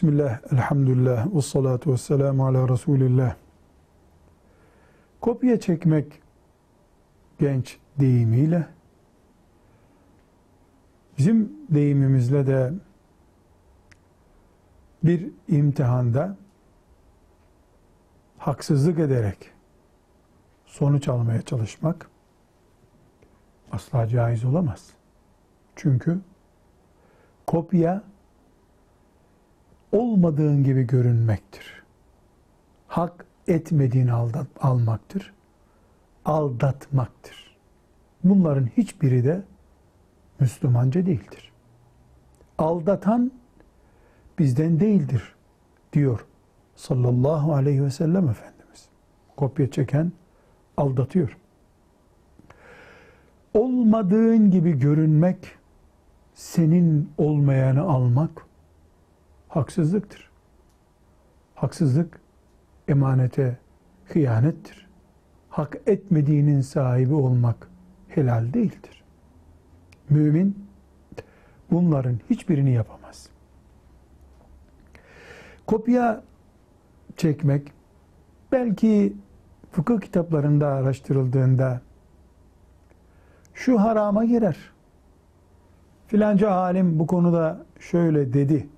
Bismillah, elhamdülillah, ve salatu ve selamu ala Resulillah. Kopya çekmek genç deyimiyle, bizim deyimimizle de bir imtihanda haksızlık ederek sonuç almaya çalışmak asla caiz olamaz. Çünkü kopya olmadığın gibi görünmektir. Hak etmediğini aldat, almaktır. Aldatmaktır. Bunların hiçbiri de Müslümanca değildir. Aldatan bizden değildir diyor sallallahu aleyhi ve sellem Efendimiz. Kopya çeken aldatıyor. Olmadığın gibi görünmek, senin olmayanı almak haksızlıktır. Haksızlık emanete hıyanettir. Hak etmediğinin sahibi olmak helal değildir. Mümin bunların hiçbirini yapamaz. Kopya çekmek belki fıkıh kitaplarında araştırıldığında şu harama girer. Filanca alim bu konuda şöyle dedi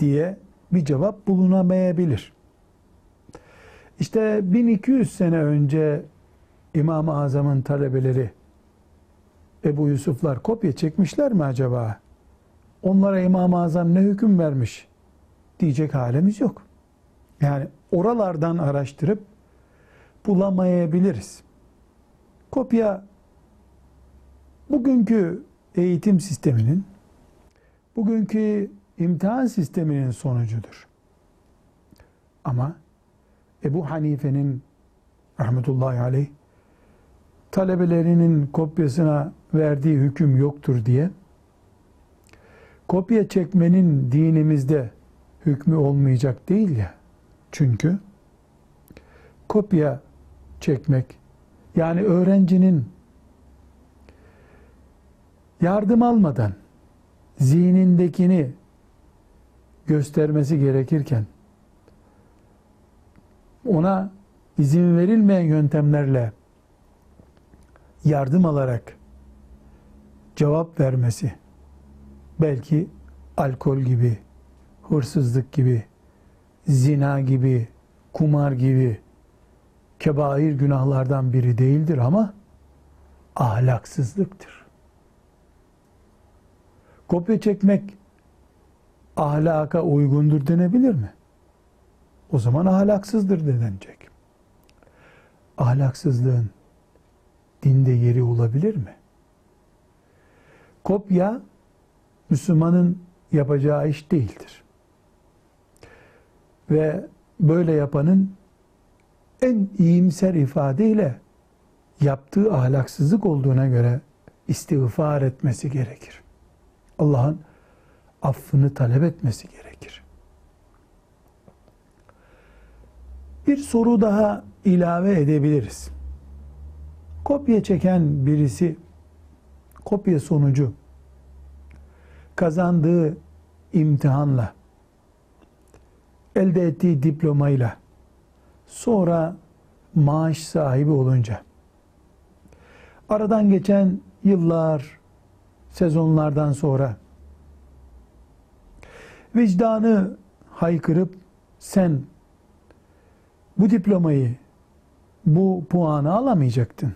diye bir cevap bulunamayabilir. İşte 1200 sene önce İmam-ı Azam'ın talebeleri Ebu Yusuflar kopya çekmişler mi acaba? Onlara İmam-ı Azam ne hüküm vermiş diyecek halimiz yok. Yani oralardan araştırıp bulamayabiliriz. Kopya bugünkü eğitim sisteminin, bugünkü imtihan sisteminin sonucudur. Ama Ebu Hanife'nin rahmetullahi aleyh talebelerinin kopyasına verdiği hüküm yoktur diye kopya çekmenin dinimizde hükmü olmayacak değil ya. Çünkü kopya çekmek yani öğrencinin yardım almadan zihnindekini göstermesi gerekirken ona izin verilmeyen yöntemlerle yardım alarak cevap vermesi belki alkol gibi, hırsızlık gibi, zina gibi, kumar gibi kebair günahlardan biri değildir ama ahlaksızlıktır. Kopya çekmek ahlaka uygundur denebilir mi? O zaman ahlaksızdır denecek. Ahlaksızlığın dinde yeri olabilir mi? Kopya Müslümanın yapacağı iş değildir. Ve böyle yapanın en iyimser ifadeyle yaptığı ahlaksızlık olduğuna göre istiğfar etmesi gerekir. Allah'ın affını talep etmesi gerekir. Bir soru daha ilave edebiliriz. Kopya çeken birisi kopya sonucu kazandığı imtihanla elde ettiği diplomayla sonra maaş sahibi olunca aradan geçen yıllar sezonlardan sonra vicdanı haykırıp sen bu diplomayı bu puanı alamayacaktın.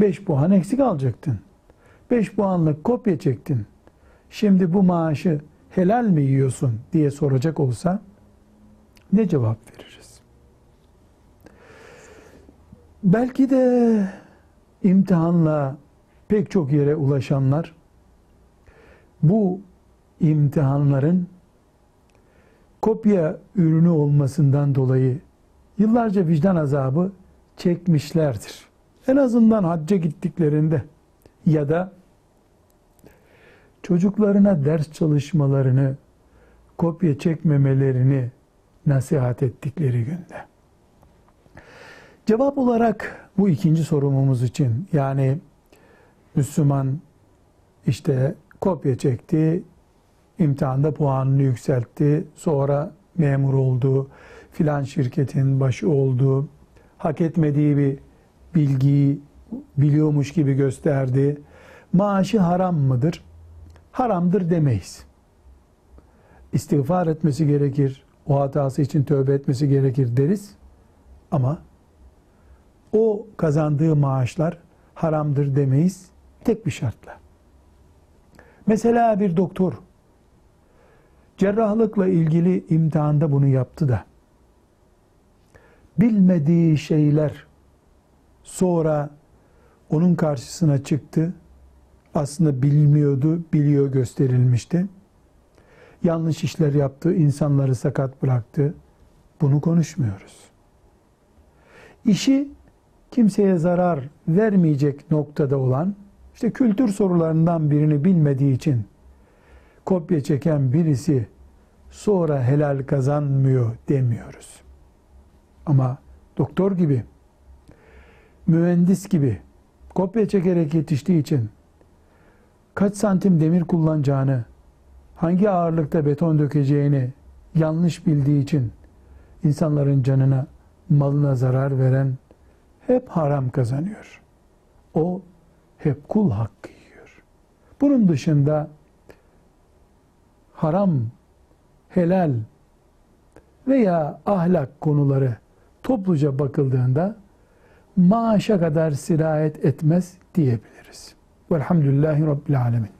5 puan eksik alacaktın. 5 puanlık kopya çektin. Şimdi bu maaşı helal mi yiyorsun diye soracak olsa ne cevap veririz? Belki de imtihanla pek çok yere ulaşanlar bu imtihanların kopya ürünü olmasından dolayı yıllarca vicdan azabı çekmişlerdir. En azından hacca gittiklerinde ya da çocuklarına ders çalışmalarını kopya çekmemelerini nasihat ettikleri günde. Cevap olarak bu ikinci sorumumuz için yani Müslüman işte kopya çekti, imtihanda puanını yükseltti, sonra memur oldu, filan şirketin başı oldu, hak etmediği bir bilgiyi biliyormuş gibi gösterdi. Maaşı haram mıdır? Haramdır demeyiz. İstiğfar etmesi gerekir, o hatası için tövbe etmesi gerekir deriz. Ama o kazandığı maaşlar haramdır demeyiz tek bir şartla. Mesela bir doktor cerrahlıkla ilgili imtihanda bunu yaptı da bilmediği şeyler sonra onun karşısına çıktı. Aslında bilmiyordu, biliyor gösterilmişti. Yanlış işler yaptı, insanları sakat bıraktı. Bunu konuşmuyoruz. İşi kimseye zarar vermeyecek noktada olan işte kültür sorularından birini bilmediği için kopya çeken birisi sonra helal kazanmıyor demiyoruz. Ama doktor gibi, mühendis gibi kopya çekerek yetiştiği için kaç santim demir kullanacağını, hangi ağırlıkta beton dökeceğini yanlış bildiği için insanların canına, malına zarar veren hep haram kazanıyor. O hep kul hakkı yiyor. Bunun dışında haram, helal veya ahlak konuları topluca bakıldığında maaşa kadar sirayet etmez diyebiliriz. Velhamdülillahi Rabbil Alemin.